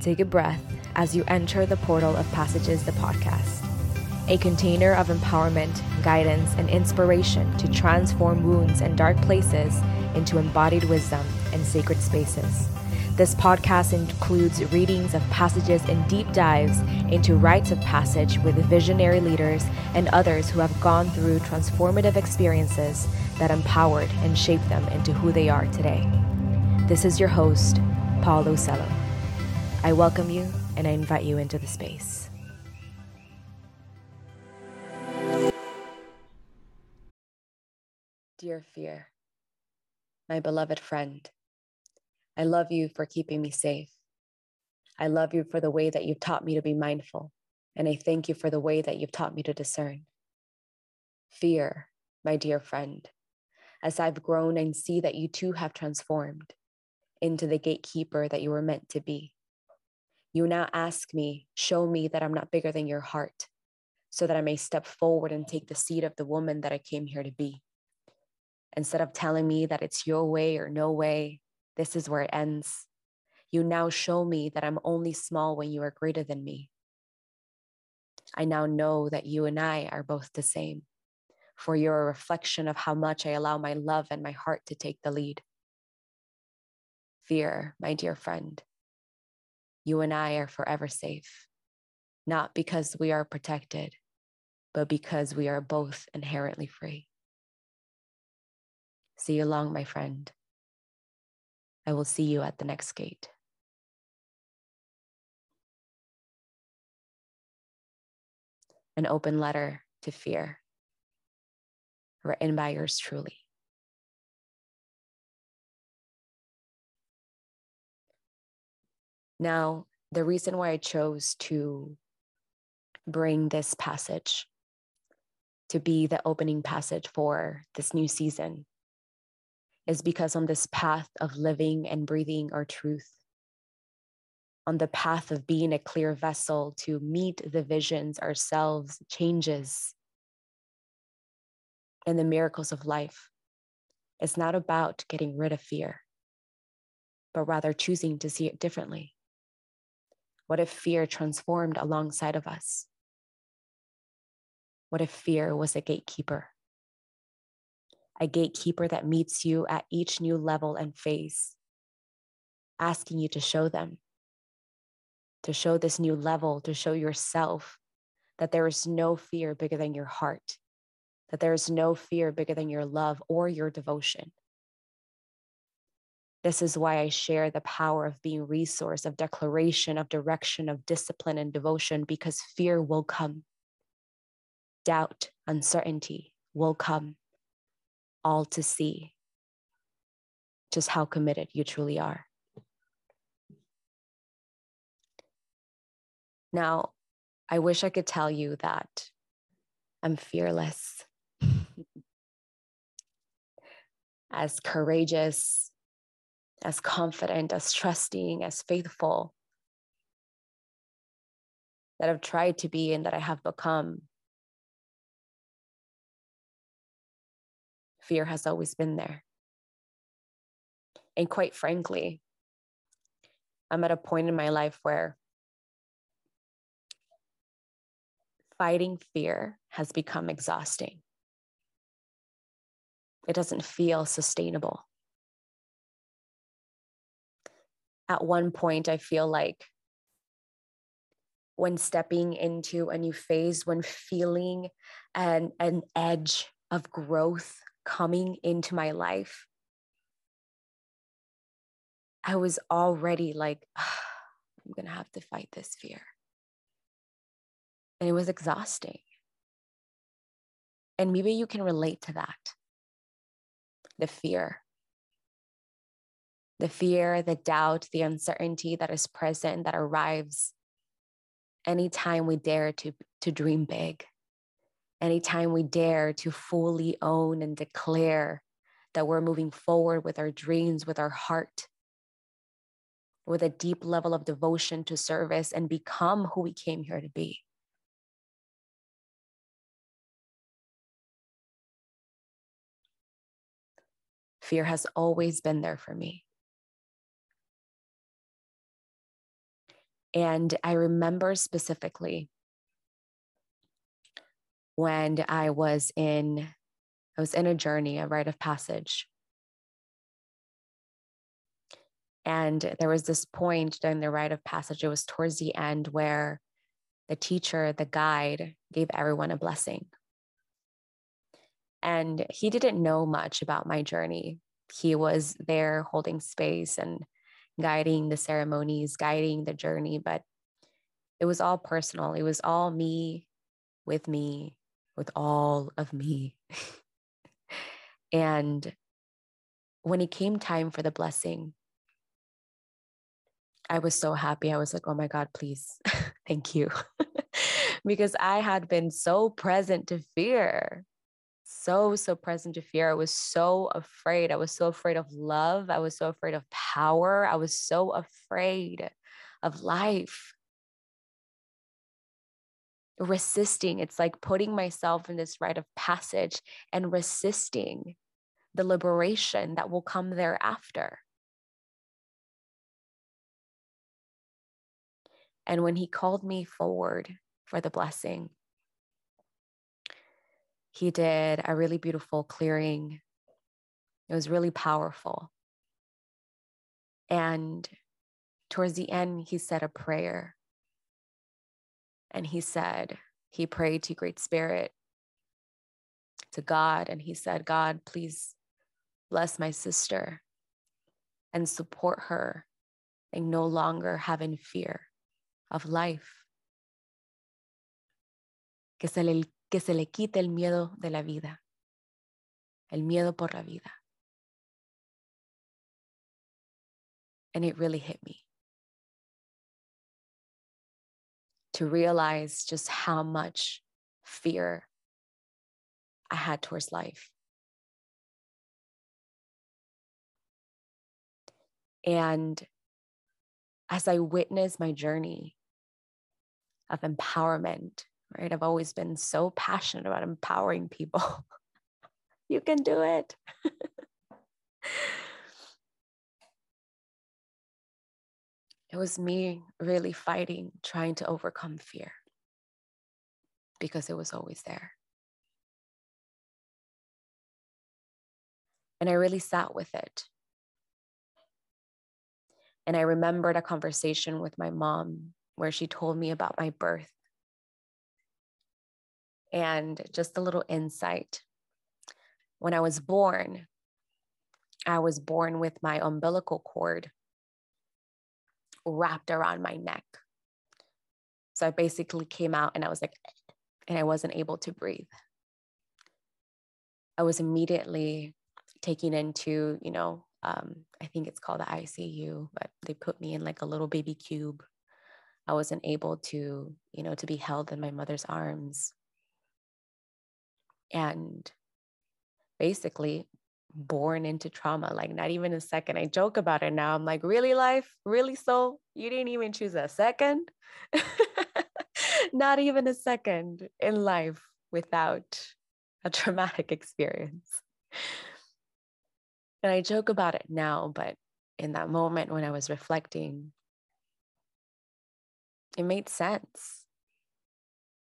Take a breath as you enter the portal of Passages, the podcast, a container of empowerment, guidance, and inspiration to transform wounds and dark places into embodied wisdom and sacred spaces. This podcast includes readings of passages and deep dives into rites of passage with visionary leaders and others who have gone through transformative experiences that empowered and shaped them into who they are today. This is your host, Paola Ucelo. I welcome you and I invite you into the space. Dear fear, my beloved friend, I love you for keeping me safe. I love you for the way that you've taught me to be mindful, and I thank you for the way that you've taught me to discern. Fear, my dear friend, as I've grown and see that you too have transformed into the gatekeeper that you were meant to be. You now ask me, show me that I'm not bigger than your heart, so that I may step forward and take the seat of the woman that I came here to be. Instead of telling me that it's your way or no way, this is where it ends. You now show me that I'm only small when you are greater than me. I now know that you and I are both the same, for you're a reflection of how much I allow my love and my heart to take the lead. Fear, my dear friend, you and I are forever safe, not because we are protected, but because we are both inherently free. See you along, my friend. I will see you at the next gate. An open letter to fear, written by yours truly. Now, the reason why I chose to bring this passage to be the opening passage for this new season is because on this path of living and breathing our truth, on the path of being a clear vessel to meet the visions ourselves, changes, and the miracles of life, it's not about getting rid of fear, but rather choosing to see it differently what if fear transformed alongside of us? What if fear was a gatekeeper? A gatekeeper that meets you at each new level and phase, asking you to show them, to show this new level, to show yourself that there is no fear bigger than your heart, that there is no fear bigger than your love or your devotion. This is why I share the power of being resource, of declaration, of direction, of discipline and devotion, because fear will come. Doubt, uncertainty will come, all to see just how committed you truly are. Now, I wish I could tell you that I'm fearless, as courageous as confident, as trusting, as faithful that I've tried to be and that I have become. Fear has always been there. And quite frankly, I'm at a point in my life where fighting fear has become exhausting. It doesn't feel sustainable. At one point, I feel like when stepping into a new phase, when feeling an, an edge of growth coming into my life, I was already like, oh, I'm going to have to fight this fear. And it was exhausting. And maybe you can relate to that the fear the fear, the doubt, the uncertainty that is present, that arrives anytime we dare to, to dream big, anytime we dare to fully own and declare that we're moving forward with our dreams, with our heart, with a deep level of devotion to service and become who we came here to be. Fear has always been there for me. And I remember specifically when I was in I was in a journey, a rite of passage. And there was this point during the rite of passage, it was towards the end where the teacher, the guide, gave everyone a blessing. And he didn't know much about my journey. He was there holding space and guiding the ceremonies, guiding the journey, but it was all personal. It was all me with me, with all of me. and when it came time for the blessing, I was so happy. I was like, oh my God, please, thank you. because I had been so present to fear, so, so present to fear. I was so afraid. I was so afraid of love. I was so afraid of power. I was so afraid of life. Resisting, it's like putting myself in this rite of passage and resisting the liberation that will come thereafter. And when he called me forward for the blessing, he did a really beautiful clearing. It was really powerful. And towards the end, he said a prayer. And he said, he prayed to Great Spirit, to God, and he said, God, please bless my sister and support her and no longer have in fear of life. Que se, le, que se le quite el miedo de la vida, el miedo por la vida. And it really hit me to realize just how much fear I had towards life. And as I witnessed my journey of empowerment, right? I've always been so passionate about empowering people. you can do it. it was me really fighting, trying to overcome fear because it was always there. And I really sat with it. And I remembered a conversation with my mom where she told me about my birth. And just a little insight. When I was born, I was born with my umbilical cord wrapped around my neck. So I basically came out and I was like, and I wasn't able to breathe. I was immediately taken into, you know, um, I think it's called the ICU, but they put me in like a little baby cube I wasn't able to, you know, to be held in my mother's arms. And basically born into trauma, like not even a second. I joke about it now. I'm like, really, life? Really, so? You didn't even choose a second? not even a second in life without a traumatic experience. And I joke about it now, but in that moment when I was reflecting, it made sense.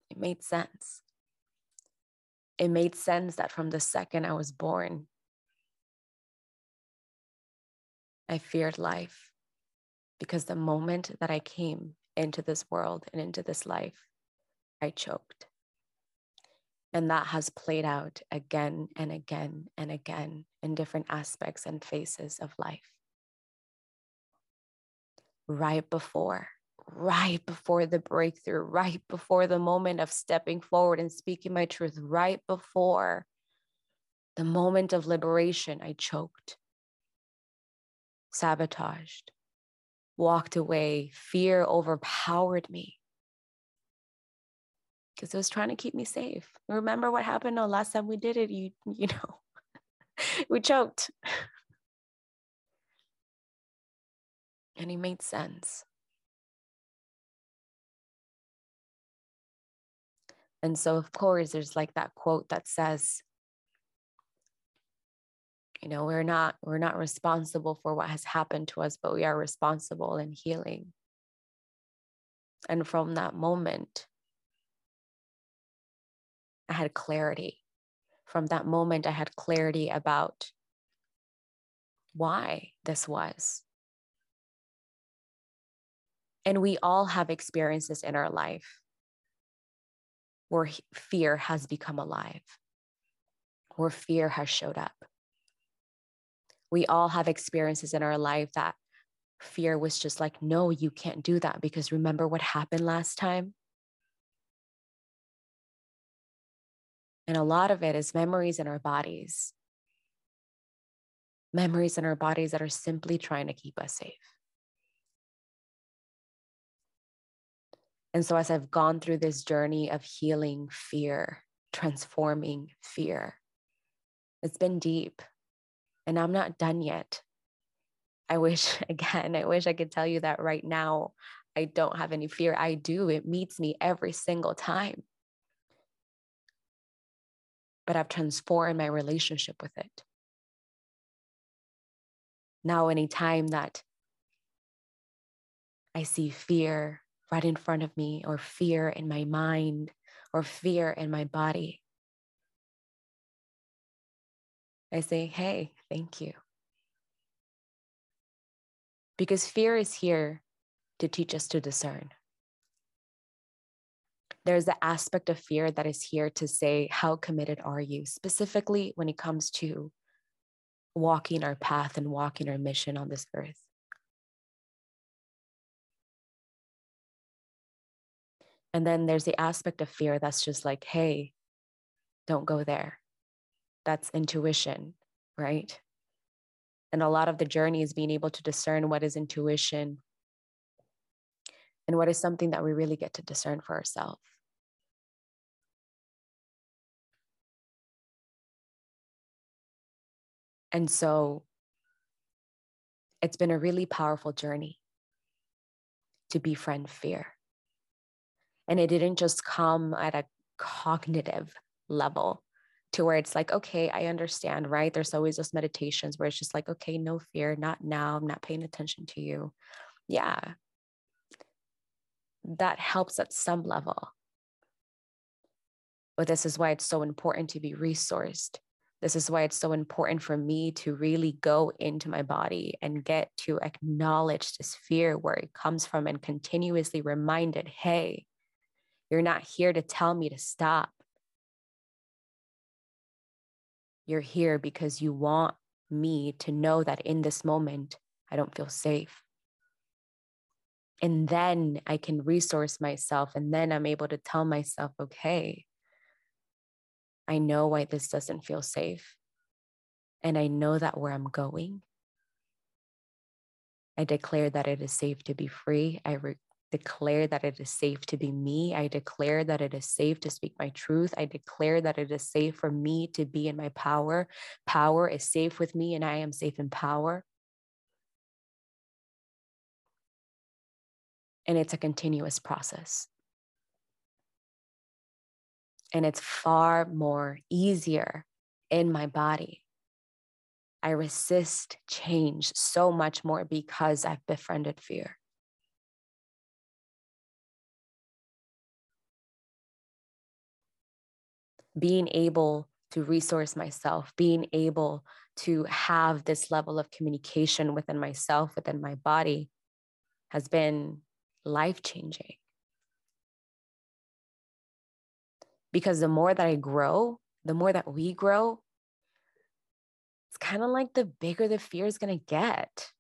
It made sense. It made sense that from the second I was born, I feared life because the moment that I came into this world and into this life, I choked. And that has played out again and again and again in different aspects and phases of life. Right before right before the breakthrough, right before the moment of stepping forward and speaking my truth, right before the moment of liberation, I choked, sabotaged, walked away. Fear overpowered me because it was trying to keep me safe. Remember what happened the last time we did it? You, you know, we choked. and it made sense. And so, of course, there's like that quote that says, you know, we're not we're not responsible for what has happened to us, but we are responsible in healing. And from that moment, I had clarity. From that moment, I had clarity about why this was. And we all have experiences in our life where fear has become alive, where fear has showed up. We all have experiences in our life that fear was just like, no, you can't do that because remember what happened last time? And a lot of it is memories in our bodies, memories in our bodies that are simply trying to keep us safe. And so, as I've gone through this journey of healing fear, transforming fear, it's been deep and I'm not done yet. I wish, again, I wish I could tell you that right now I don't have any fear. I do. It meets me every single time. But I've transformed my relationship with it. Now, anytime that I see fear right in front of me, or fear in my mind, or fear in my body, I say, hey, thank you. Because fear is here to teach us to discern. There's the aspect of fear that is here to say, how committed are you, specifically when it comes to walking our path and walking our mission on this earth. And then there's the aspect of fear that's just like, hey, don't go there that's intuition, right? And a lot of the journey is being able to discern what is intuition and what is something that we really get to discern for ourselves. And so it's been a really powerful journey to befriend fear. And it didn't just come at a cognitive level, to where it's like, okay, I understand, right? There's always those meditations where it's just like, okay, no fear, not now, I'm not paying attention to you. Yeah. That helps at some level. But this is why it's so important to be resourced. This is why it's so important for me to really go into my body and get to acknowledge this fear where it comes from and continuously reminded hey, you're not here to tell me to stop. You're here because you want me to know that in this moment, I don't feel safe. And then I can resource myself. And then I'm able to tell myself, okay, I know why this doesn't feel safe. And I know that where I'm going, I declare that it is safe to be free. I re- declare that it is safe to be me. I declare that it is safe to speak my truth. I declare that it is safe for me to be in my power. Power is safe with me, and I am safe in power. And it's a continuous process. And it's far more easier in my body. I resist change so much more because I've befriended fear. Being able to resource myself, being able to have this level of communication within myself, within my body, has been life changing. Because the more that I grow, the more that we grow, it's kind of like the bigger the fear is going to get.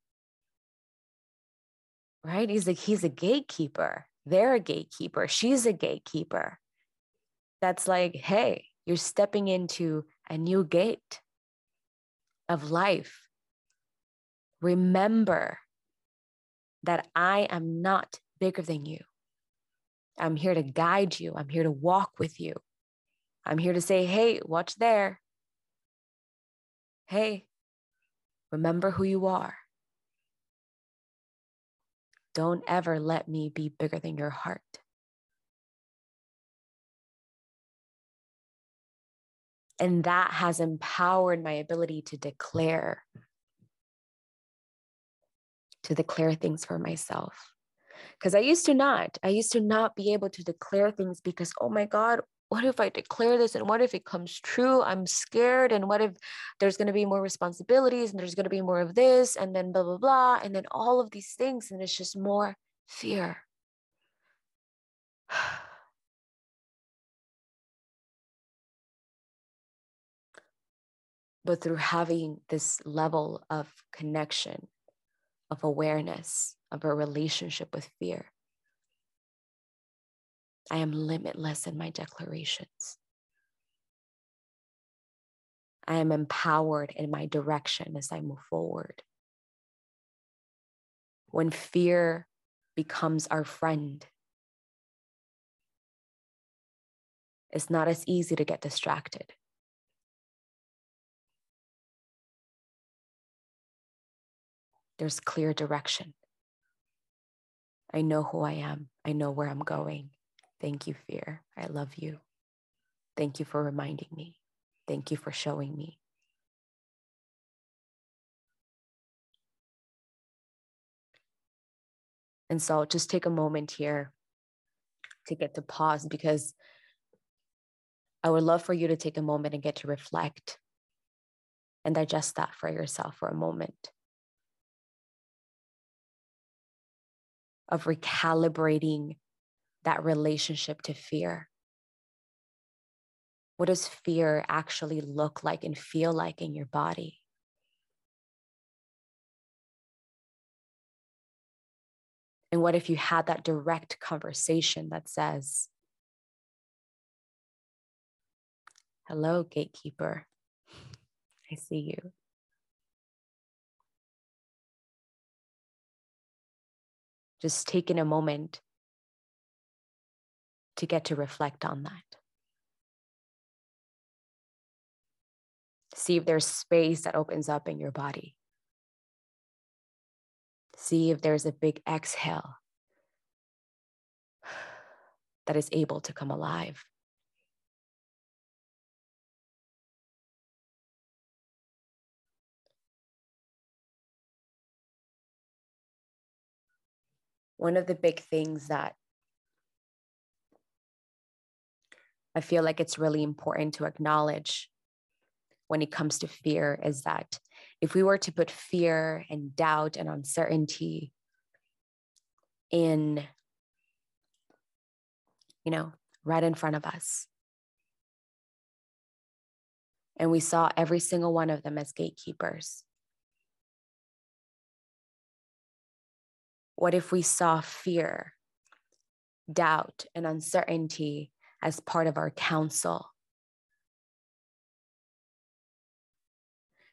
Right? He's like, he's a gatekeeper. They're a gatekeeper. She's a gatekeeper that's like, hey, you're stepping into a new gate of life. Remember that I am not bigger than you. I'm here to guide you. I'm here to walk with you. I'm here to say, hey, watch there. Hey, remember who you are. Don't ever let me be bigger than your heart. And that has empowered my ability to declare, to declare things for myself. Because I used to not. I used to not be able to declare things because, oh my God, what if I declare this and what if it comes true? I'm scared. And what if there's going to be more responsibilities and there's going to be more of this and then blah, blah, blah. And then all of these things. And it's just more fear. but through having this level of connection, of awareness, of a relationship with fear, I am limitless in my declarations. I am empowered in my direction as I move forward. When fear becomes our friend, it's not as easy to get distracted. There's clear direction. I know who I am. I know where I'm going. Thank you, fear. I love you. Thank you for reminding me. Thank you for showing me. And so just take a moment here to get to pause because I would love for you to take a moment and get to reflect and digest that for yourself for a moment. Of recalibrating that relationship to fear? What does fear actually look like and feel like in your body? And what if you had that direct conversation that says, Hello, gatekeeper. I see you. Just taking a moment to get to reflect on that. See if there's space that opens up in your body. See if there's a big exhale that is able to come alive. One of the big things that I feel like it's really important to acknowledge when it comes to fear is that if we were to put fear and doubt and uncertainty in, you know, right in front of us, and we saw every single one of them as gatekeepers. What if we saw fear, doubt, and uncertainty as part of our counsel.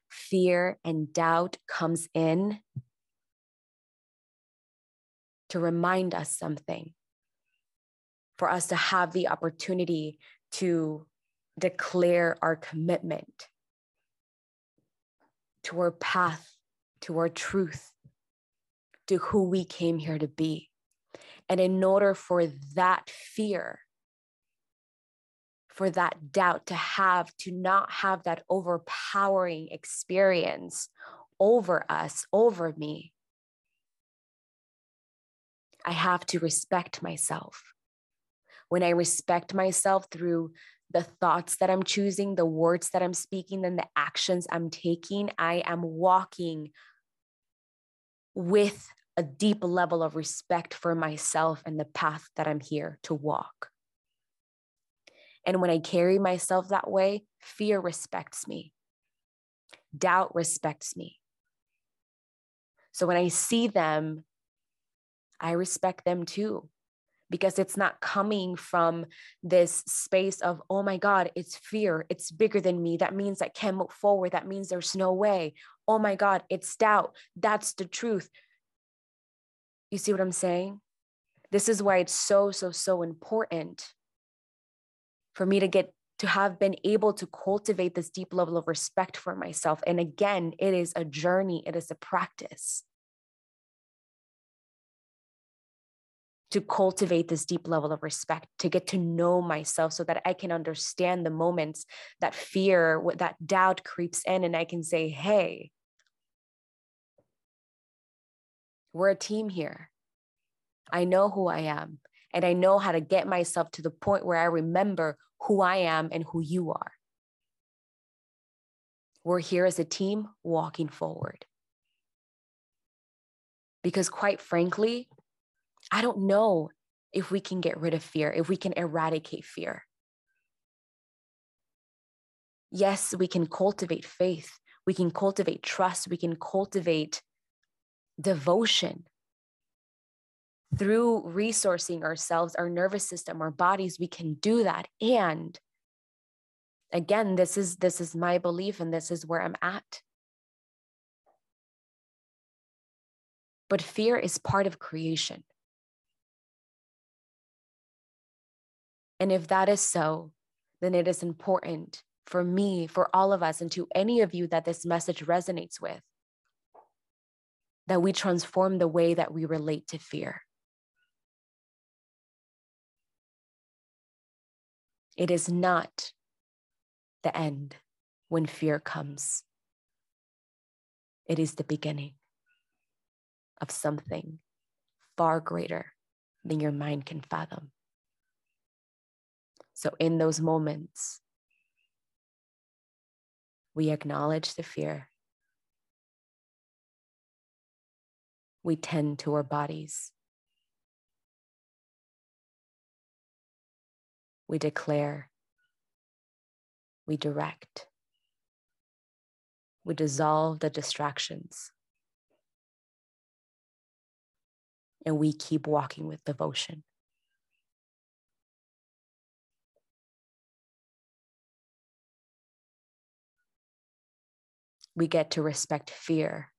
Fear and doubt comes in to remind us something, for us to have the opportunity to declare our commitment to our path, to our truth, to who we came here to be. And in order for that fear for that doubt to have, to not have that overpowering experience over us, over me. I have to respect myself. When I respect myself through the thoughts that I'm choosing, the words that I'm speaking, and the actions I'm taking, I am walking with a deep level of respect for myself and the path that I'm here to walk. And when I carry myself that way, fear respects me, doubt respects me. So when I see them, I respect them too, because it's not coming from this space of, oh my God, it's fear. It's bigger than me. That means I can't move forward. That means there's no way. Oh my God, it's doubt. That's the truth. You see what I'm saying? This is why it's so, so, so important for me to get to have been able to cultivate this deep level of respect for myself. And again, it is a journey, it is a practice to cultivate this deep level of respect, to get to know myself so that I can understand the moments that fear, that doubt creeps in, and I can say, hey, we're a team here. I know who I am, and I know how to get myself to the point where I remember who I am and who you are. We're here as a team walking forward. Because, quite frankly, I don't know if we can get rid of fear, if we can eradicate fear. Yes, we can cultivate faith, we can cultivate trust, we can cultivate devotion through resourcing ourselves, our nervous system, our bodies, we can do that. And again, this is this is my belief and this is where I'm at. But fear is part of creation. And if that is so, then it is important for me, for all of us, and to any of you that this message resonates with, that we transform the way that we relate to fear. It is not the end when fear comes, it is the beginning of something far greater than your mind can fathom. So, in those moments, we acknowledge the fear. We tend to our bodies. We declare. We direct. We dissolve the distractions. And we keep walking with devotion. We get to respect fear.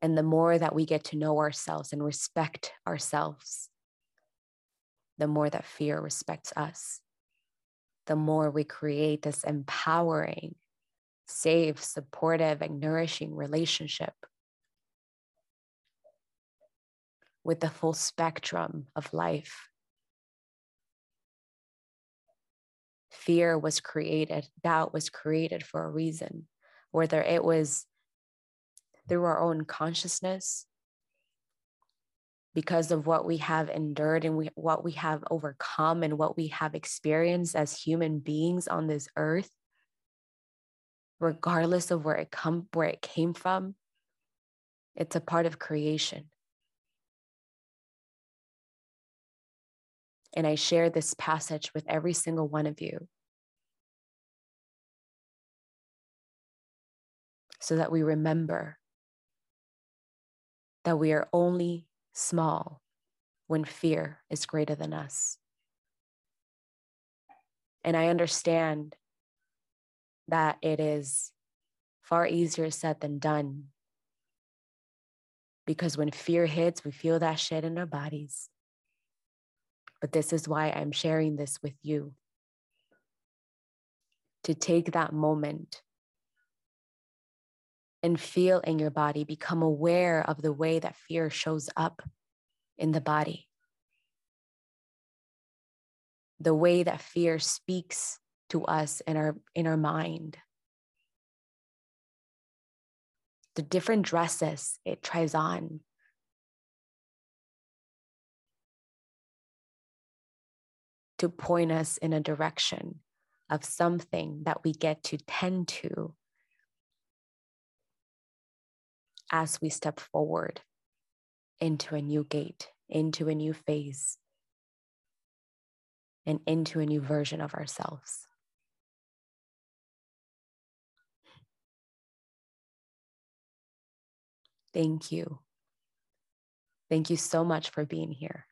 And the more that we get to know ourselves and respect ourselves, the more that fear respects us, the more we create this empowering, safe, supportive, and nourishing relationship with the full spectrum of life. Fear was created, doubt was created for a reason whether it was through our own consciousness because of what we have endured and we, what we have overcome and what we have experienced as human beings on this earth regardless of where it come where it came from it's a part of creation. And i share this passage with every single one of you so that we remember that we are only small when fear is greater than us. And I understand that it is far easier said than done. Because when fear hits, we feel that shit in our bodies. But this is why I'm sharing this with you to take that moment and feel in your body, become aware of the way that fear shows up in the body, the way that fear speaks to us in our, in our mind, the different dresses it tries on. To point us in a direction of something that we get to tend to as we step forward into a new gate, into a new phase, and into a new version of ourselves. Thank you. Thank you so much for being here.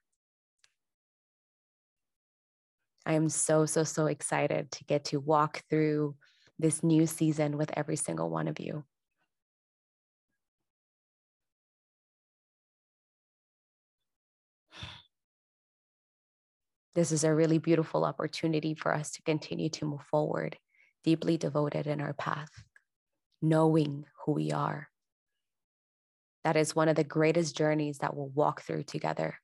I am so, so, so excited to get to walk through this new season with every single one of you. This is a really beautiful opportunity for us to continue to move forward, deeply devoted in our path, knowing who we are. That is one of the greatest journeys that we'll walk through together.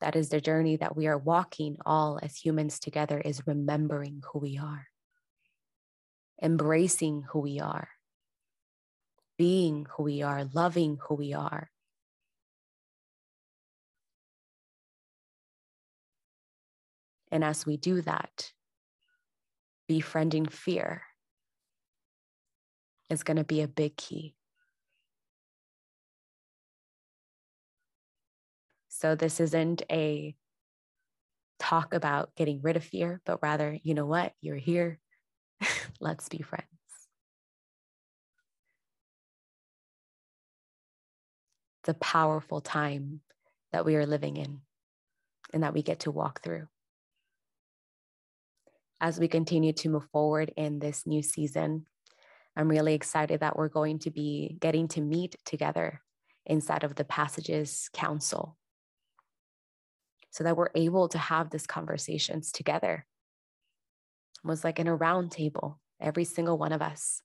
That is the journey that we are walking all as humans together is remembering who we are, embracing who we are, being who we are, loving who we are, And as we do that, befriending fear is going to be a big key. So, this isn't a talk about getting rid of fear, but rather, you know what? You're here. Let's be friends. A powerful time that we are living in and that we get to walk through. As we continue to move forward in this new season, I'm really excited that we're going to be getting to meet together inside of the Passages Council so that we're able to have these conversations together. It was like in a round table, every single one of us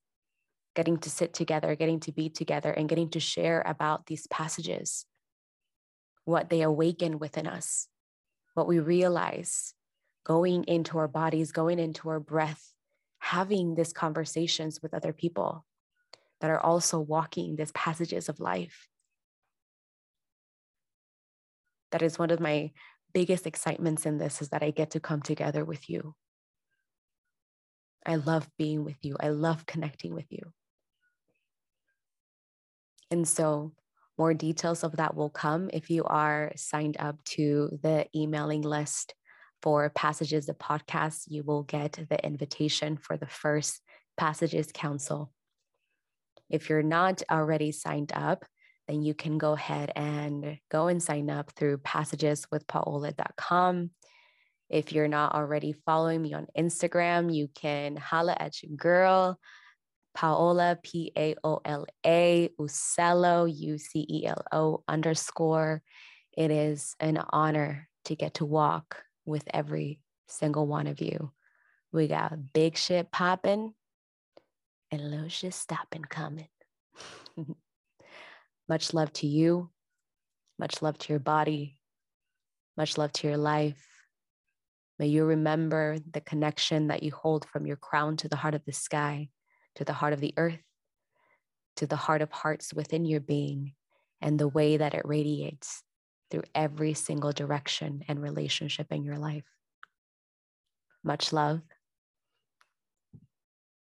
getting to sit together, getting to be together, and getting to share about these passages, what they awaken within us, what we realize going into our bodies, going into our breath, having these conversations with other people that are also walking these passages of life. That is one of my biggest excitements in this is that I get to come together with you. I love being with you. I love connecting with you. And so, more details of that will come if you are signed up to the emailing list for Passages, the podcast. You will get the invitation for the first Passages Council. If you're not already signed up, then you can go ahead and go and sign up through passageswithpaola.com. If you're not already following me on Instagram, you can holla at your girl, Paola, P A O L A, Ucelo, U C E L O underscore. It is an honor to get to walk with every single one of you. We got big shit popping and little shit stopping coming. much love to you. Much love to your body. Much love to your life. May you remember the connection that you hold from your crown to the heart of the sky to the heart of the earth, to the heart of hearts within your being, and the way that it radiates through every single direction and relationship in your life. Much love.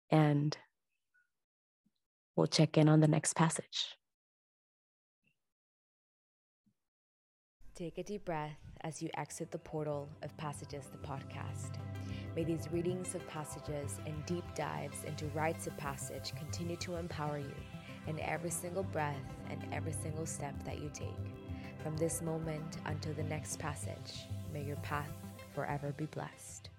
And we'll check in on the next passage. Take a deep breath as you exit the portal of Passages, the podcast. May these readings of passages and deep dives into rites of passage continue to empower you in every single breath and every single step that you take. From this moment until the next passage, may your path forever be blessed.